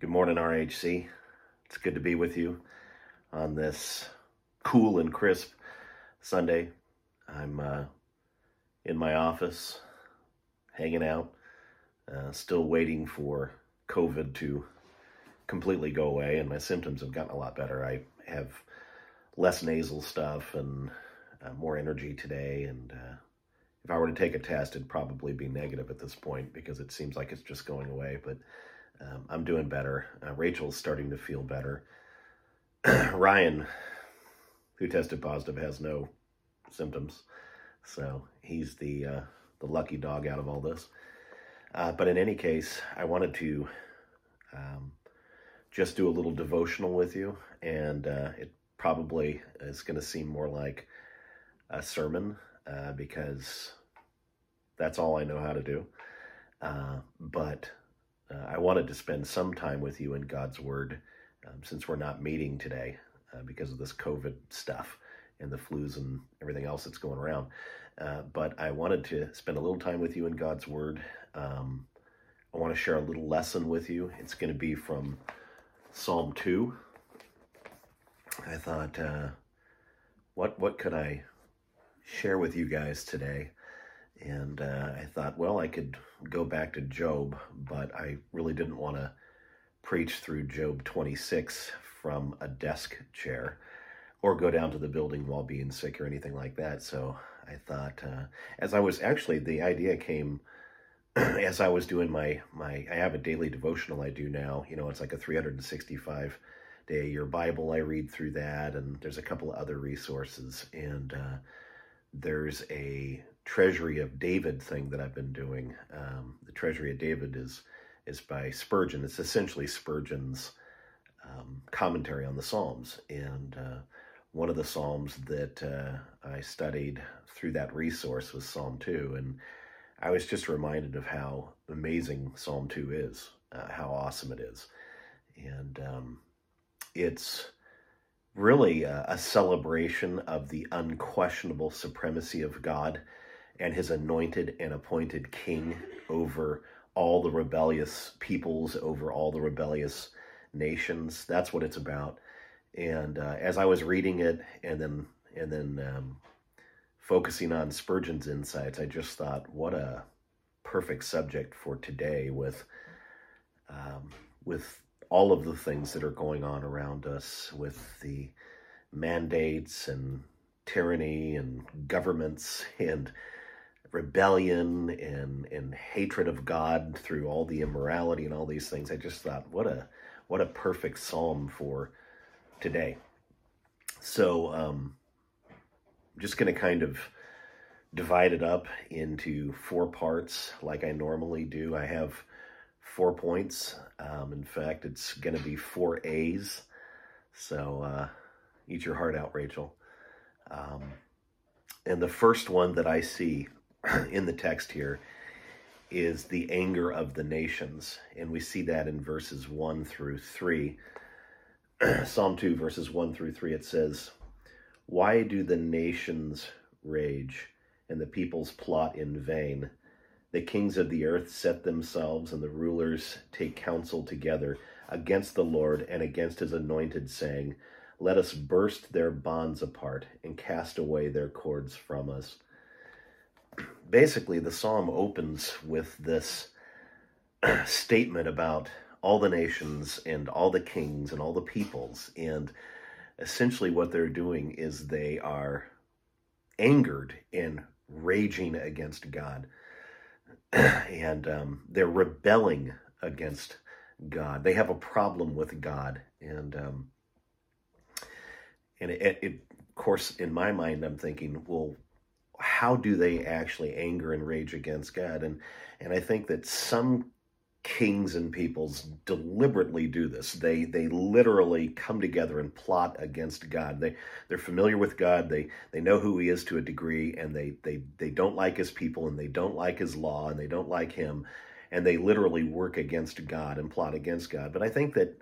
Good morning, RHC. It's good to be with you on this cool and crisp Sunday. I'm uh, in my office, hanging out, uh, still waiting for COVID to completely go away, and my symptoms have gotten a lot better. I have less nasal stuff and uh, more energy today, and uh, if I were to take a test, it'd probably be negative at this point because it seems like it's just going away. But um, I'm doing better. Uh, Rachel's starting to feel better. Ryan, who tested positive, has no symptoms, so he's the uh, the lucky dog out of all this. Uh, but in any case, I wanted to um, just do a little devotional with you, and uh, it probably is going to seem more like a sermon uh, because that's all I know how to do. Uh, but uh, I wanted to spend some time with you in God's Word um, since we're not meeting today uh, because of this COVID stuff and the flus and everything else that's going around. Uh, but I wanted to spend a little time with you in God's Word. Um, I want to share a little lesson with you. It's going to be from Psalm 2. I thought, uh, what what could I share with you guys today? And uh, I thought, well, I could go back to Job, but I really didn't want to preach through Job 26 from a desk chair or go down to the building while being sick or anything like that. So I thought, uh, as I was actually, the idea came as I was doing my, my, I have a daily devotional I do now. You know, it's like a 365 day year Bible. I read through that, and there's a couple of other resources. And uh, there's a Treasury of David thing that I've been doing. Um, the Treasury of David is is by Spurgeon. It's essentially Spurgeon's um, commentary on the Psalms, and uh, one of the Psalms that uh, I studied through that resource was Psalm two, and I was just reminded of how amazing Psalm two is, uh, how awesome it is, and um, it's really a, a celebration of the unquestionable supremacy of God and his anointed and appointed king over all the rebellious peoples, over all the rebellious nations. That's what it's about. And uh, as I was reading it, and then and then um, focusing on Spurgeon's insights, I just thought, what a perfect subject for today with um, with all of the things that are going on around us, with the mandates and tyranny and governments and rebellion and and hatred of God through all the immorality and all these things. I just thought, what a what a perfect psalm for today. So, um, I'm just going to kind of divide it up into four parts, like I normally do. I have four points. Um, in fact, it's going to be four A's. So, uh, eat your heart out, Rachel. Um, and the first one that I see in the text here is the anger of the nations. And we see that in verses 1 through 3. Psalm 2, verses 1 through 3, it says, Why do the nations rage and the peoples plot in vain? The kings of the earth set themselves, and the rulers take counsel together against the Lord and against his anointed, saying, Let us burst their bonds apart and cast away their cords from us basically the psalm opens with this statement about all the nations and all the kings and all the peoples and essentially what they're doing is they are angered and raging against god. And um, they're rebelling against god. They have a problem with god and um, and it, it, of course in my mind i'm thinking well how do they actually anger and rage against God? And and I think that some kings and peoples deliberately do this. They they literally come together and plot against God. They they're familiar with God. They they know who he is to a degree and they they they don't like his people and they don't like his law and they don't like him and they literally work against God and plot against God. But I think that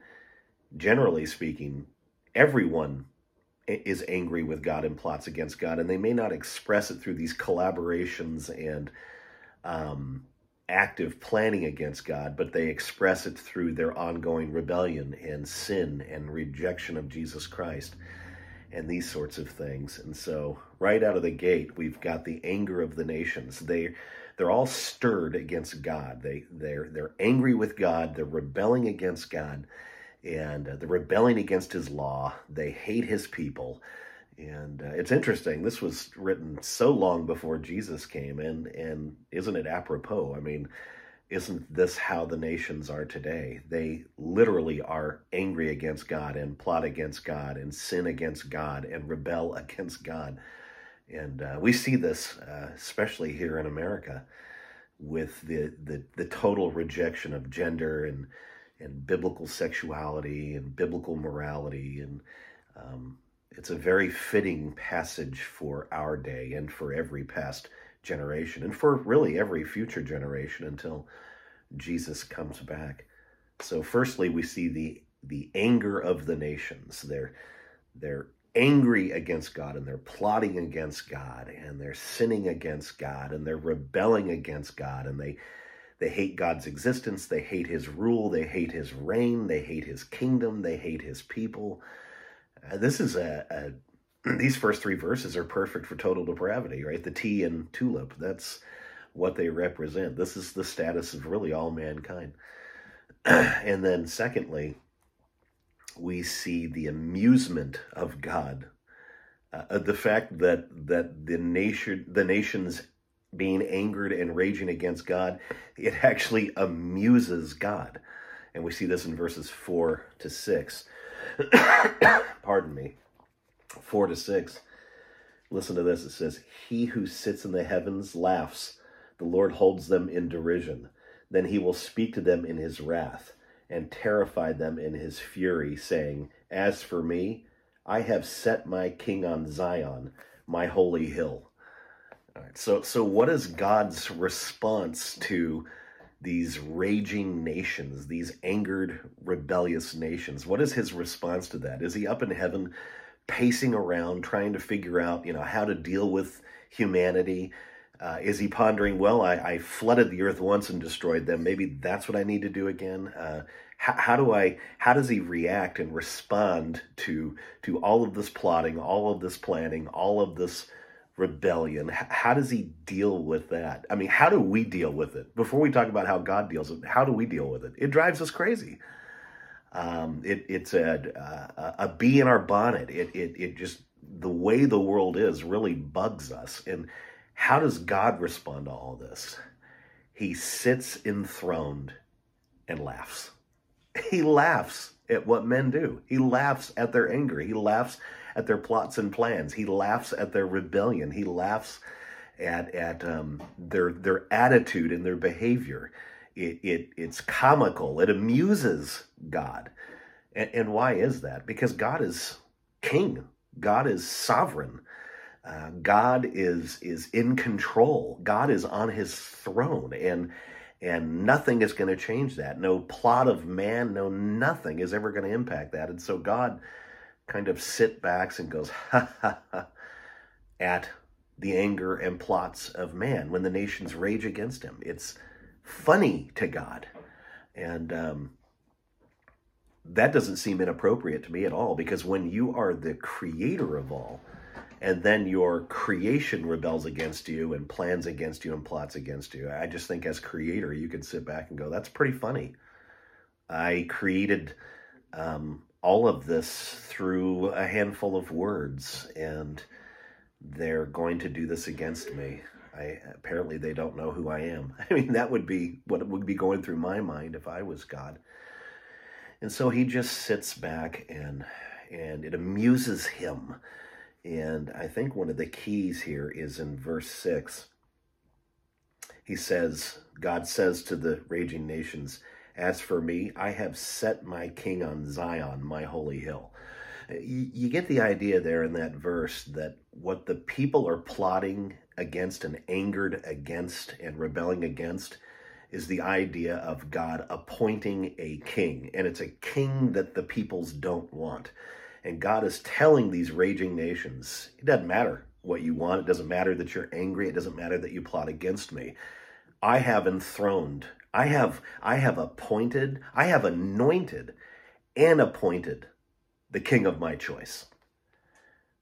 generally speaking everyone is angry with God and plots against God, and they may not express it through these collaborations and um, active planning against God, but they express it through their ongoing rebellion and sin and rejection of Jesus Christ and these sorts of things. And so, right out of the gate, we've got the anger of the nations. They they're all stirred against God. They they're they're angry with God. They're rebelling against God, and uh, they're rebelling against His law. They hate His people. And uh, it's interesting. This was written so long before Jesus came, and and isn't it apropos? I mean, isn't this how the nations are today? They literally are angry against God and plot against God and sin against God and rebel against God. And uh, we see this, uh, especially here in America, with the, the the total rejection of gender and and biblical sexuality and biblical morality and um, it's a very fitting passage for our day and for every past generation and for really every future generation until Jesus comes back. So firstly we see the the anger of the nations. They're they're angry against God and they're plotting against God and they're sinning against God and they're rebelling against God and they they hate God's existence, they hate his rule, they hate his reign, they hate his kingdom, they hate his people. Uh, this is a, a, these first three verses are perfect for total depravity, right? The tea and tulip, that's what they represent. This is the status of really all mankind. and then, secondly, we see the amusement of God, uh, the fact that that the nation, the nations being angered and raging against God, it actually amuses God, and we see this in verses four to six. pardon me, 4 to 6. Listen to this. It says, He who sits in the heavens laughs. The Lord holds them in derision. Then he will speak to them in his wrath and terrify them in his fury, saying, As for me, I have set my king on Zion, my holy hill. Right, so, so what is God's response to these raging nations, these angered, rebellious nations. What is his response to that? Is he up in heaven pacing around trying to figure out, you know, how to deal with humanity? Uh, is he pondering, well, I, I, flooded the earth once and destroyed them. Maybe that's what I need to do again. Uh, how, how, do I? How does he react and respond to to all of this plotting, all of this planning, all of this rebellion. How does he deal with that? I mean, how do we deal with it? Before we talk about how God deals with it, how do we deal with it? It drives us crazy. Um, it, it's a, a, a bee in our bonnet. It, it, it just, the way the world is really bugs us. And how does God respond to all this? He sits enthroned and laughs. He laughs at what men do. He laughs at their anger. He laughs at their plots and plans. He laughs at their rebellion. He laughs at at um, their their attitude and their behavior. It, it it's comical. It amuses God. And, and why is that? Because God is king. God is sovereign. Uh, God is is in control. God is on his throne and and nothing is going to change that. No plot of man, no nothing is ever going to impact that. And so God kind of sit backs and goes, ha ha ha, at the anger and plots of man when the nations rage against him. It's funny to God. And um, that doesn't seem inappropriate to me at all because when you are the creator of all, and then your creation rebels against you and plans against you and plots against you. I just think as creator, you can sit back and go, that's pretty funny. I created um, all of this through a handful of words, and they're going to do this against me. I apparently they don't know who I am. I mean, that would be what would be going through my mind if I was God. And so he just sits back and and it amuses him. And I think one of the keys here is in verse 6. He says, God says to the raging nations, as for me, I have set my king on Zion, my holy hill. You get the idea there in that verse that what the people are plotting against and angered against and rebelling against is the idea of God appointing a king. And it's a king that the peoples don't want. And God is telling these raging nations, it doesn't matter what you want. It doesn't matter that you're angry. It doesn't matter that you plot against me. I have enthroned, I have, I have appointed, I have anointed and appointed the king of my choice.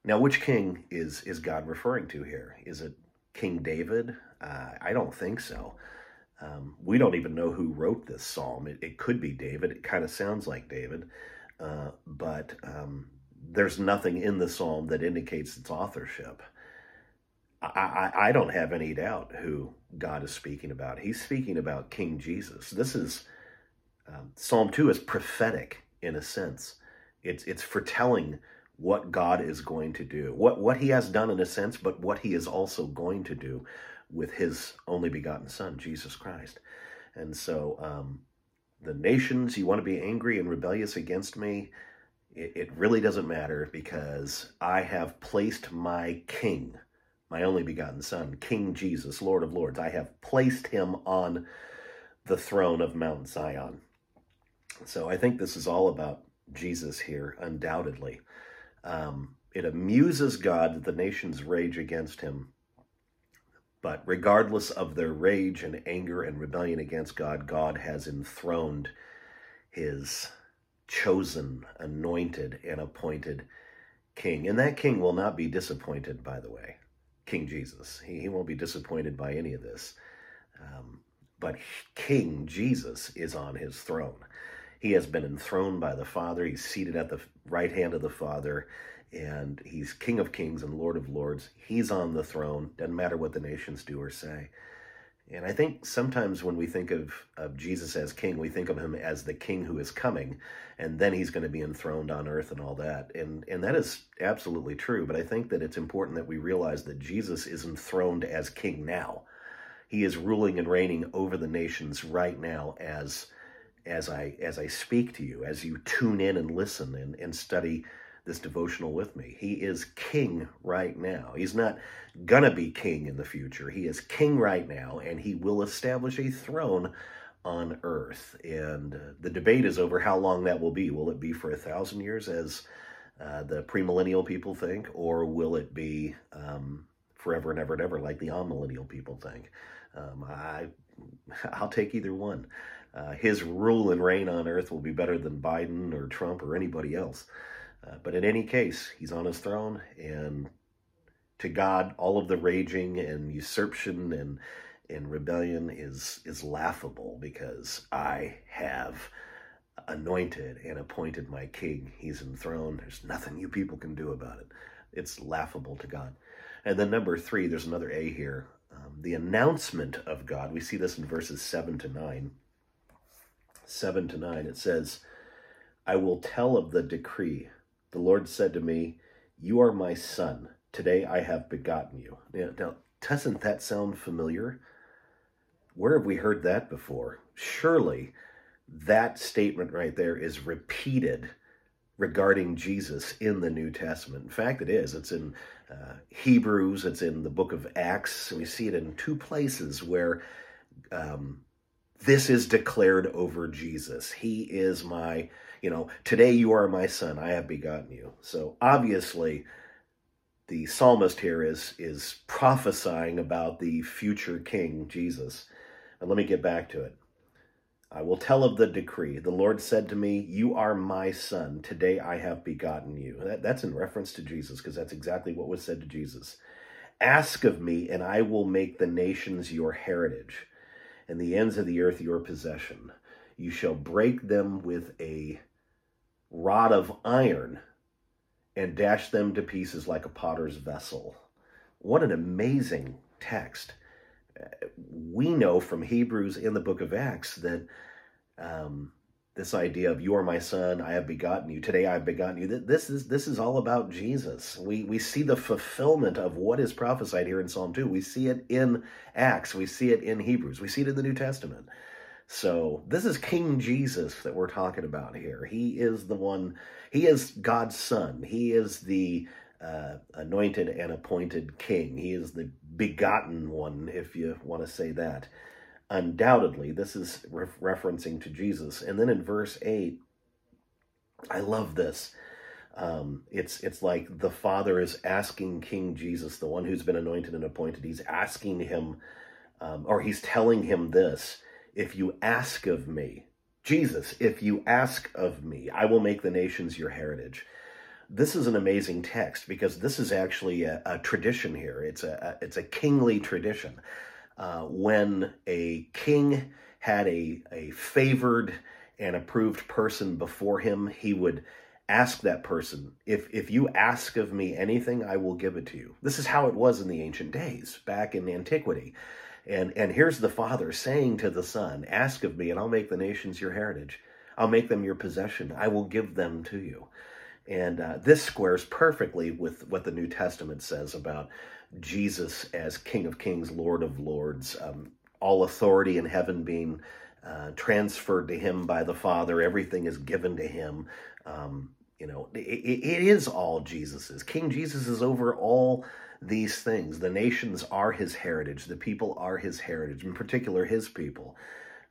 Now, which king is, is God referring to here? Is it King David? Uh, I don't think so. Um, we don't even know who wrote this psalm. It, it could be David. It kind of sounds like David, uh, but um, there's nothing in the psalm that indicates its authorship. I, I, don't have any doubt who God is speaking about. He's speaking about King Jesus. This is um, Psalm two is prophetic in a sense. It's it's foretelling what God is going to do, what what He has done in a sense, but what He is also going to do with His only begotten Son, Jesus Christ. And so, um, the nations, you want to be angry and rebellious against me, it, it really doesn't matter because I have placed my King, my only begotten Son, King Jesus, Lord of Lords. I have placed him on the throne of Mount Zion. So I think this is all about Jesus here, undoubtedly. Um, it amuses God that the nations rage against him. But regardless of their rage and anger and rebellion against God, God has enthroned his chosen, anointed, and appointed king. And that king will not be disappointed, by the way. King Jesus. He, he won't be disappointed by any of this. Um, but King Jesus is on his throne. He has been enthroned by the Father. He's seated at the right hand of the Father, and he's King of Kings and Lord of Lords. He's on the throne. Doesn't matter what the nations do or say. And I think sometimes when we think of, of Jesus as king, we think of him as the king who is coming, and then he's going to be enthroned on earth and all that. And, and that is absolutely true. But I think that it's important that we realize that Jesus is enthroned as king now. He is ruling and reigning over the nations right now as as I as I speak to you, as you tune in and listen and, and study this devotional with me. He is king right now. He's not gonna be king in the future. He is king right now, and he will establish a throne on earth. And uh, the debate is over how long that will be. Will it be for a thousand years, as uh, the premillennial people think, or will it be um, forever and ever and ever, like the amillennial people think? Um, I I'll take either one. Uh, his rule and reign on earth will be better than Biden or Trump or anybody else. Uh, but in any case, he's on his throne, and to God, all of the raging and usurpation and and rebellion is is laughable because I have anointed and appointed my king. He's enthroned. There's nothing you people can do about it. It's laughable to God. And then number three, there's another A here. Um, the announcement of God. We see this in verses seven to nine. 7 to 9, it says, I will tell of the decree. The Lord said to me, You are my son. Today I have begotten you. Now, now, doesn't that sound familiar? Where have we heard that before? Surely that statement right there is repeated regarding Jesus in the New Testament. In fact, it is. It's in uh, Hebrews, it's in the book of Acts. We see it in two places where um, this is declared over Jesus. He is my, you know, today you are my son. I have begotten you. So obviously, the psalmist here is is prophesying about the future king Jesus. And let me get back to it. I will tell of the decree. The Lord said to me, You are my son. Today I have begotten you. That, that's in reference to Jesus, because that's exactly what was said to Jesus. Ask of me, and I will make the nations your heritage and the ends of the earth your possession. You shall break them with a rod of iron and dash them to pieces like a potter's vessel. What an amazing text. We know from Hebrews in the book of Acts that um, this idea of you are my son i have begotten you. Today i have begotten you. This is this is all about jesus. We we see the fulfillment of what is prophesied here in psalm 2 we see it in acts. We see it in hebrews. We see it in the new testament so this is king jesus that we're talking about here he is the one he is god's son he is the uh, anointed and appointed king he is the begotten one if you want to say that Undoubtedly, this is re- referencing to Jesus. And then in verse 8, I love this. Um, it's it's like the Father is asking King Jesus, the one who's been anointed and appointed, he's asking him um, or he's telling him this if you ask of me, Jesus, if you ask of me, I will make the nations your heritage. This is an amazing text because this is actually a, a tradition here. It's a, a, it's a kingly tradition. Uh, when a king had a, a favored and approved person before him, he would ask that person, if, if you ask of me anything, I will give it to you. This is how it was in the ancient days, back in antiquity. And, and here's the Father saying to the Son, Ask of me, and I'll make the nations your heritage. I'll make them your possession. I will give them to you. And uh, this squares perfectly with what the New Testament says about Jesus as King of Kings, Lord of Lords, um, all authority in heaven being uh, transferred to him by the Father. Everything is given to him. Um, you know, it, it is all Jesus's. King Jesus is over all these things. The nations are his heritage. The people are his heritage, in particular his people.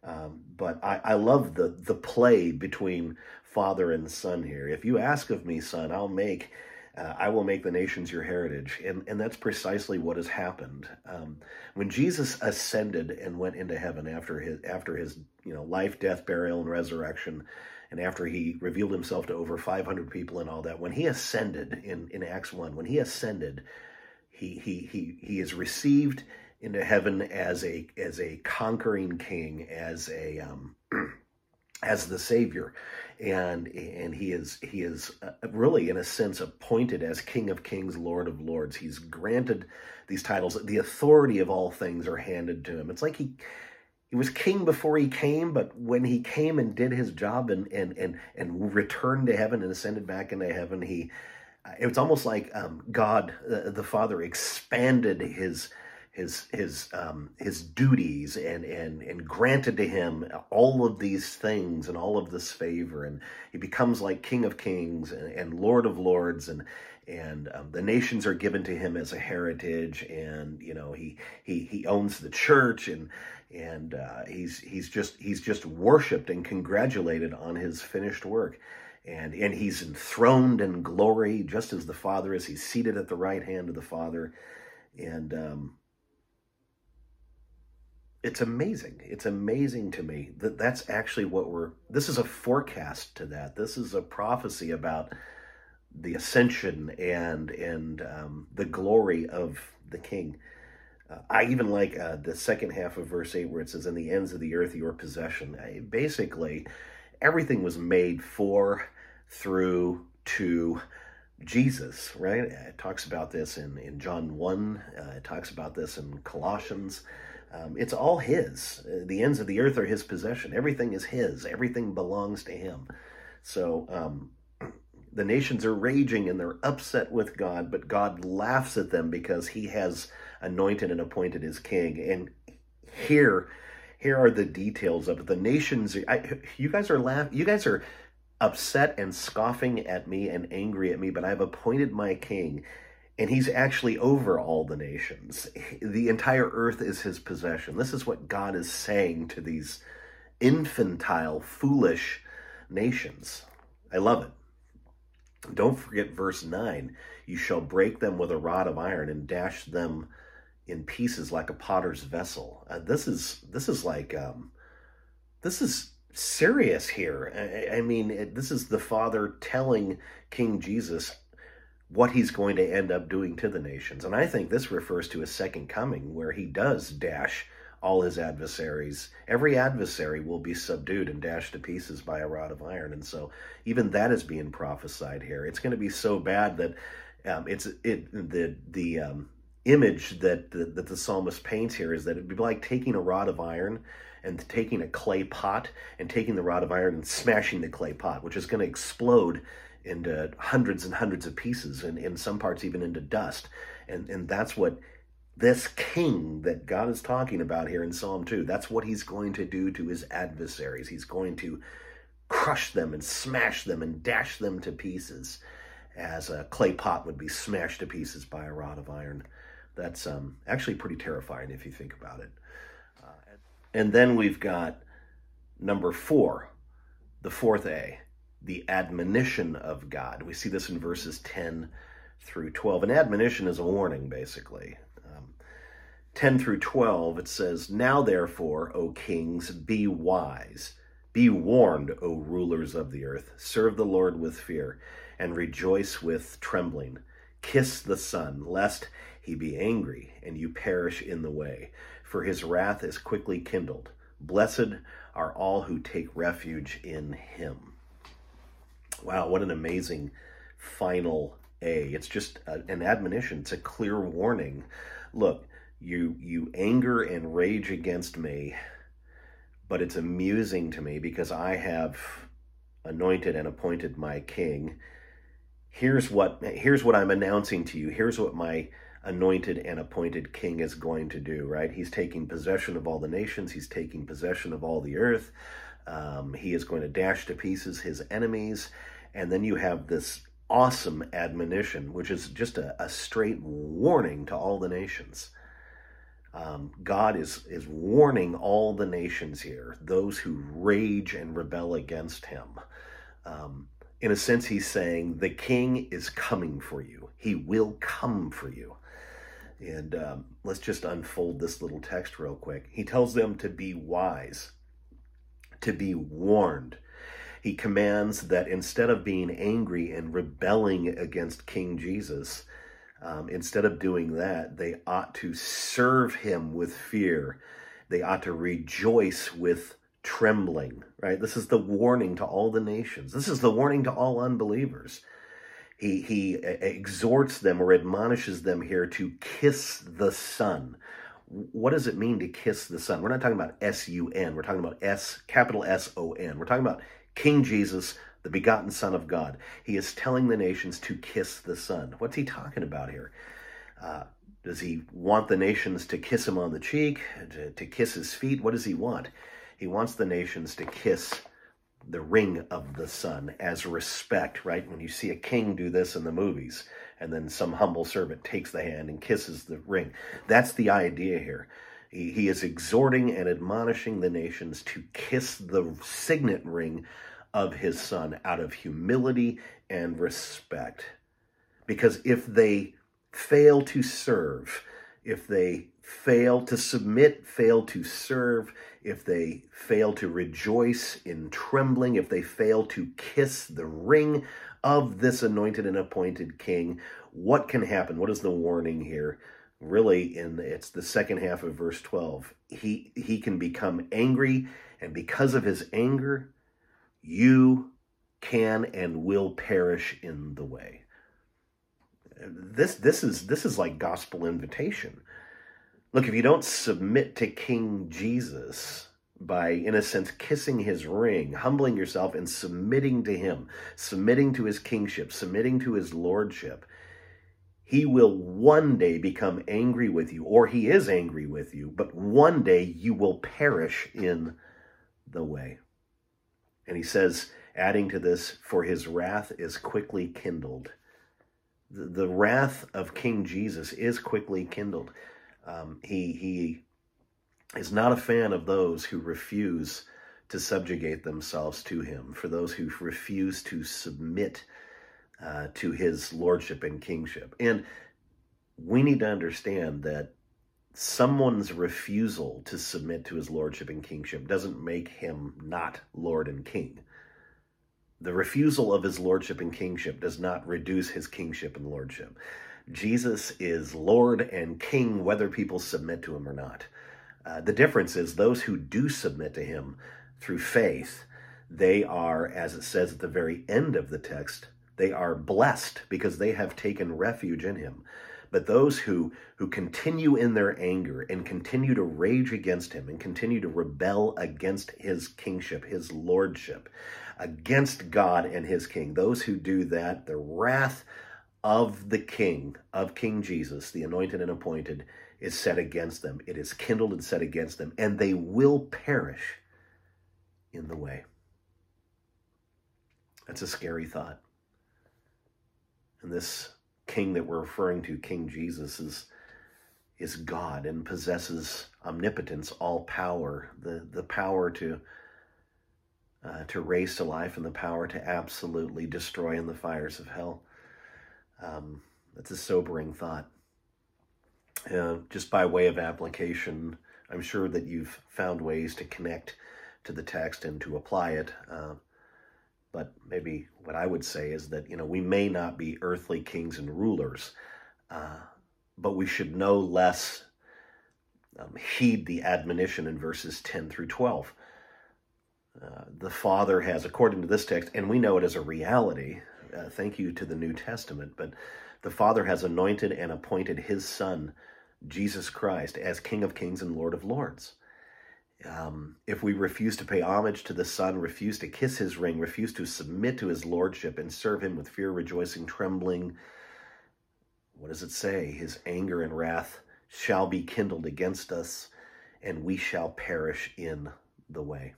Um, but I, I love the the play between father and son here. If you ask of me, son, I'll make uh, I will make the nations your heritage. And, and that's precisely what has happened. Um, when Jesus ascended and went into heaven after his, after his you know, life, death, burial, and resurrection, and after he revealed himself to over 500 people and all that, when he ascended in, in Acts 1, when he ascended, he, he, he, he is received into heaven as a, as a conquering king, as a, um, as the savior. And and he is he is uh, really in a sense appointed as king of kings lord of lords. He's granted these titles. The authority of all things are handed to him. It's like he he was king before he came but when he came and did his job and and and and returned to heaven and ascended back into heaven he it was almost like um, god uh, the father expanded his his his um, his duties and and and granted to him all of these things and all of this favor. And he becomes like King of Kings and, and Lord of Lords. And and um, the nations are given to him as a heritage. And you know he he he owns the church. And and uh, he's he's just he's just worshipped and congratulated on his finished work and and he's enthroned in glory just as the Father is he's seated at the right hand of the Father and um, it's amazing. It's amazing to me that that's actually what we're. This is a forecast to that. This is a prophecy about the ascension and and um, the glory of the King. Uh, I even like uh, the second half of verse eight where it says, "In the ends of the earth, your possession." I, basically, everything was made for, through, to Jesus. Right? It talks about this in in John one. Uh, it talks about this in Colossians. Um, it's all his. Uh, the ends of the earth are his possession. Everything is his. Everything belongs to him. So um, the nations are raging and they're upset with God, but God laughs at them because he has anointed and appointed his king. And here, here are the details of it. The nations, I, you guys are laughing. You guys are upset and scoffing at me and angry at me, but I've appointed my king and he's actually over all the nations. The entire earth is his possession. This is what God is saying to these infantile, foolish nations. I love it. Don't forget verse 9 you shall break them with a rod of iron and dash them in pieces like a potter's vessel. Uh, this is this is like um, this is serious here. I, I mean, it, this is the Father telling King Jesus, what he's going to end up doing to the nations. And I think this refers to his second coming, where he does dash all his adversaries. Every adversary will be subdued and dashed to pieces by a rod of iron. And so even that is being prophesied here. It's going to be so bad that um, it's it the the um, image that the, that the psalmist paints here is that it'd be like taking a rod of iron and taking a clay pot and taking the rod of iron and smashing the clay pot, which is going to explode into hundreds and hundreds of pieces, and in some parts even into dust. And and that's what this king that God is talking about here in Psalm 2, that's what he's going to do to his adversaries. He's going to crush them and smash them and dash them to pieces as a clay pot would be smashed to pieces by a rod of iron. That's um, actually pretty terrifying if you think about it. Uh, and then we've got number four, the fourth A the admonition of God. We see this in verses 10 through 12. An admonition is a warning, basically. Um, 10 through 12, it says, Now therefore, O kings, be wise. Be warned, O rulers of the earth. Serve the Lord with fear, and rejoice with trembling. Kiss the Son, lest he be angry, and you perish in the way, for his wrath is quickly kindled. Blessed are all who take refuge in him. Wow, what an amazing final A. It's just a, an admonition, it's a clear warning. Look, you you anger and rage against me, but it's amusing to me because I have anointed and appointed my king. Here's what here's what I'm announcing to you. Here's what my anointed and appointed king is going to do, right? He's taking possession of all the nations, he's taking possession of all the earth. Um, he is going to dash to pieces his enemies. And then you have this awesome admonition, which is just a, a straight warning to all the nations. Um, God is, is warning all the nations here, those who rage and rebel against him. Um, in a sense, he's saying, The king is coming for you. He will come for you. And um, let's just unfold this little text real quick. He tells them to be wise, to be warned. He commands that instead of being angry and rebelling against King Jesus, um, instead of doing that, they ought to serve him with fear. They ought to rejoice with trembling, right? This is the warning to all the nations. This is the warning to all unbelievers. He, he exhorts them or admonishes them here to kiss the Son. What does it mean to kiss the Son? We're not talking about S U N. We're talking about S, capital S O N. We're talking about King Jesus, the begotten Son of God. He is telling the nations to kiss the Son. What's he talking about here? Uh, does he want the nations to kiss him on the cheek, to, to kiss his feet? What does he want? He wants the nations to kiss the ring of the Son as respect, right? When you see a king do this in the movies, and then some humble servant takes the hand and kisses the ring. That's the idea here. He, he is exhorting and admonishing the nations to kiss the signet ring of his son out of humility and respect. Because if they fail to serve, if they fail to submit, fail to serve, if they fail to rejoice in trembling, if they fail to kiss the ring of this anointed and appointed king, what can happen? What is the warning here? Really, in it's the second half of verse 12. He he can become angry, and because of his anger, you can and will perish in the way. This this is this is like gospel invitation. Look, if you don't submit to King Jesus by, in a sense, kissing his ring, humbling yourself and submitting to him, submitting to his kingship, submitting to his lordship, he will one day become angry with you, or he is angry with you, but one day you will perish in the way. And he says, adding to this, for his wrath is quickly kindled. The, the wrath of King Jesus is quickly kindled. Um, he, he is not a fan of those who refuse to subjugate themselves to him, for those who refuse to submit uh, to his lordship and kingship. And we need to understand that someone's refusal to submit to his lordship and kingship doesn't make him not Lord and King. The refusal of his lordship and kingship does not reduce his kingship and lordship. Jesus is Lord and King whether people submit to him or not. Uh, the difference is those who do submit to him through faith, they are, as it says at the very end of the text, they are blessed because they have taken refuge in him. But those who, who continue in their anger and continue to rage against him and continue to rebel against his kingship, his lordship, against God and his king, those who do that, the wrath of the king, of King Jesus, the anointed and appointed, is set against them. It is kindled and set against them, and they will perish in the way. That's a scary thought. And this king that we're referring to, King Jesus, is, is God and possesses omnipotence, all power, the, the power to, uh, to raise to life and the power to absolutely destroy in the fires of hell. Um, that's a sobering thought. Uh, just by way of application, I'm sure that you've found ways to connect to the text and to apply it. Uh, but maybe what I would say is that, you know, we may not be earthly kings and rulers, uh, but we should no less um, heed the admonition in verses 10 through 12. Uh, the Father has, according to this text, and we know it as a reality, uh, thank you to the New Testament, but the Father has anointed and appointed his Son, Jesus Christ, as King of Kings and Lord of Lords. Um, if we refuse to pay homage to the Son, refuse to kiss his ring, refuse to submit to his lordship, and serve him with fear, rejoicing, trembling, what does it say? His anger and wrath shall be kindled against us, and we shall perish in the way.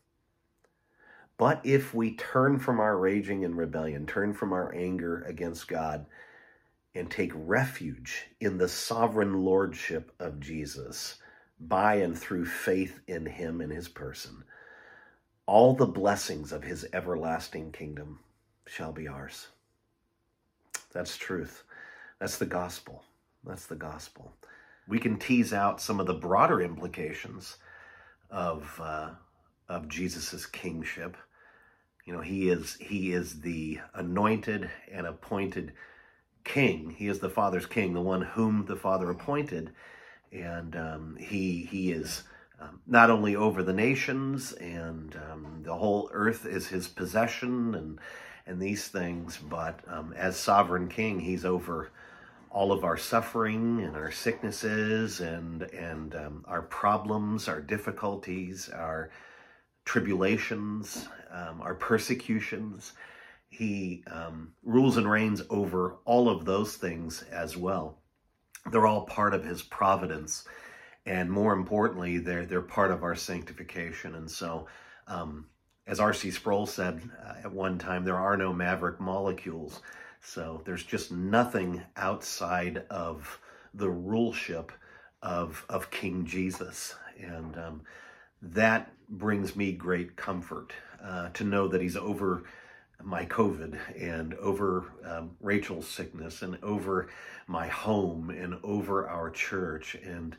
But if we turn from our raging and rebellion, turn from our anger against God, and take refuge in the sovereign lordship of Jesus, by and through faith in him and his person, all the blessings of his everlasting kingdom shall be ours. That's truth. That's the gospel. That's the gospel. We can tease out some of the broader implications of uh, of Jesus's kingship. You know, he is he is the anointed and appointed king. He is the Father's king, the one whom the Father appointed and um, he he is um, not only over the nations and um, the whole earth is his possession and and these things, but um, as sovereign king, he's over all of our suffering and our sicknesses and and um, our problems, our difficulties, our tribulations, um, our persecutions. He rules and reigns over all of those things as well. They're all part of his providence. And more importantly they're they're part of our sanctification. And so um, as rc sproul said uh, at one time there are no maverick molecules. So there's just nothing outside of the ruleship of of king jesus. And um, that brings me great comfort uh, to know that he's over my COVID and over um, Rachel's sickness and over my home and over our church and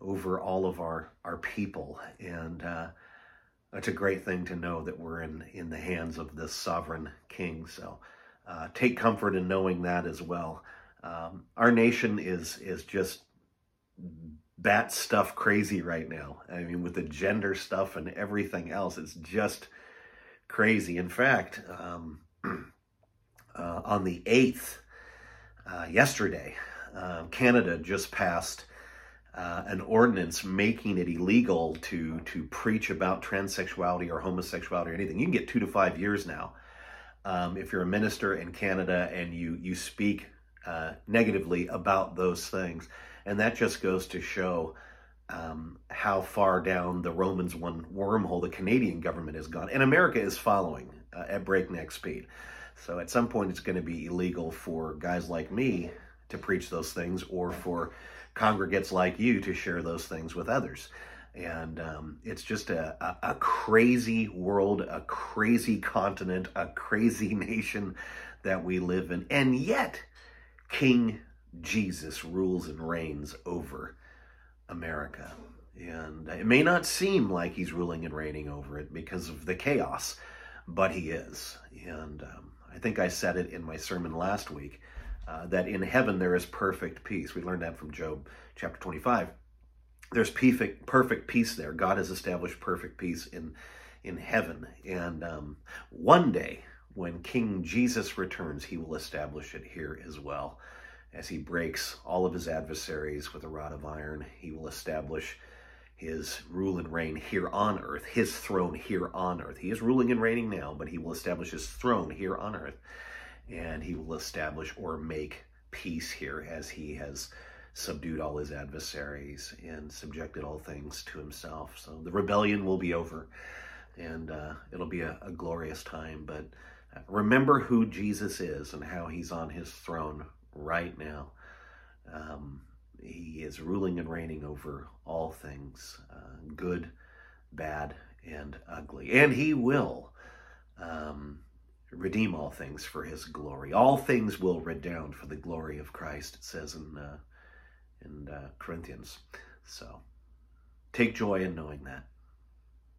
over all of our, our people. And uh, it's a great thing to know that we're in, in the hands of this sovereign king. So uh, take comfort in knowing that as well. Um, our nation is is just bat stuff crazy right now. I mean, with the gender stuff and everything else, it's just crazy. In fact, um, uh, on the 8th, uh, yesterday, uh, Canada just passed uh, an ordinance making it illegal to, to preach about transsexuality or homosexuality or anything. You can get two to five years now um, if you're a minister in Canada and you, you speak uh, negatively about those things. And that just goes to show um, how far down the Romans one wormhole the Canadian government has gone. And America is following uh, at breakneck speed. So at some point, it's going to be illegal for guys like me to preach those things or for congregates like you to share those things with others. And um, it's just a, a, a crazy world, a crazy continent, a crazy nation that we live in. And yet, King Jesus rules and reigns over America. And it may not seem like he's ruling and reigning over it because of the chaos, but he is. And um, I think I said it in my sermon last week uh, that in heaven there is perfect peace. We learned that from Job chapter 25. There's perfect, perfect peace there. God has established perfect peace in, in heaven. And um, one day, when King Jesus returns, he will establish it here as well. As he breaks all of his adversaries with a rod of iron, he will establish his rule and reign here on earth, his throne here on earth. He is ruling and reigning now, but he will establish his throne here on earth. And he will establish or make peace here as he has subdued all his adversaries and subjected all things to himself. So the rebellion will be over and uh, it'll be a, a glorious time. But remember who Jesus is and how he's on his throne right now. Um, he is ruling and reigning over all things, uh, good, bad, and ugly. And he will um, redeem all things for his glory. All things will redound for the glory of Christ, it says in, uh, in uh, Corinthians. So take joy in knowing that.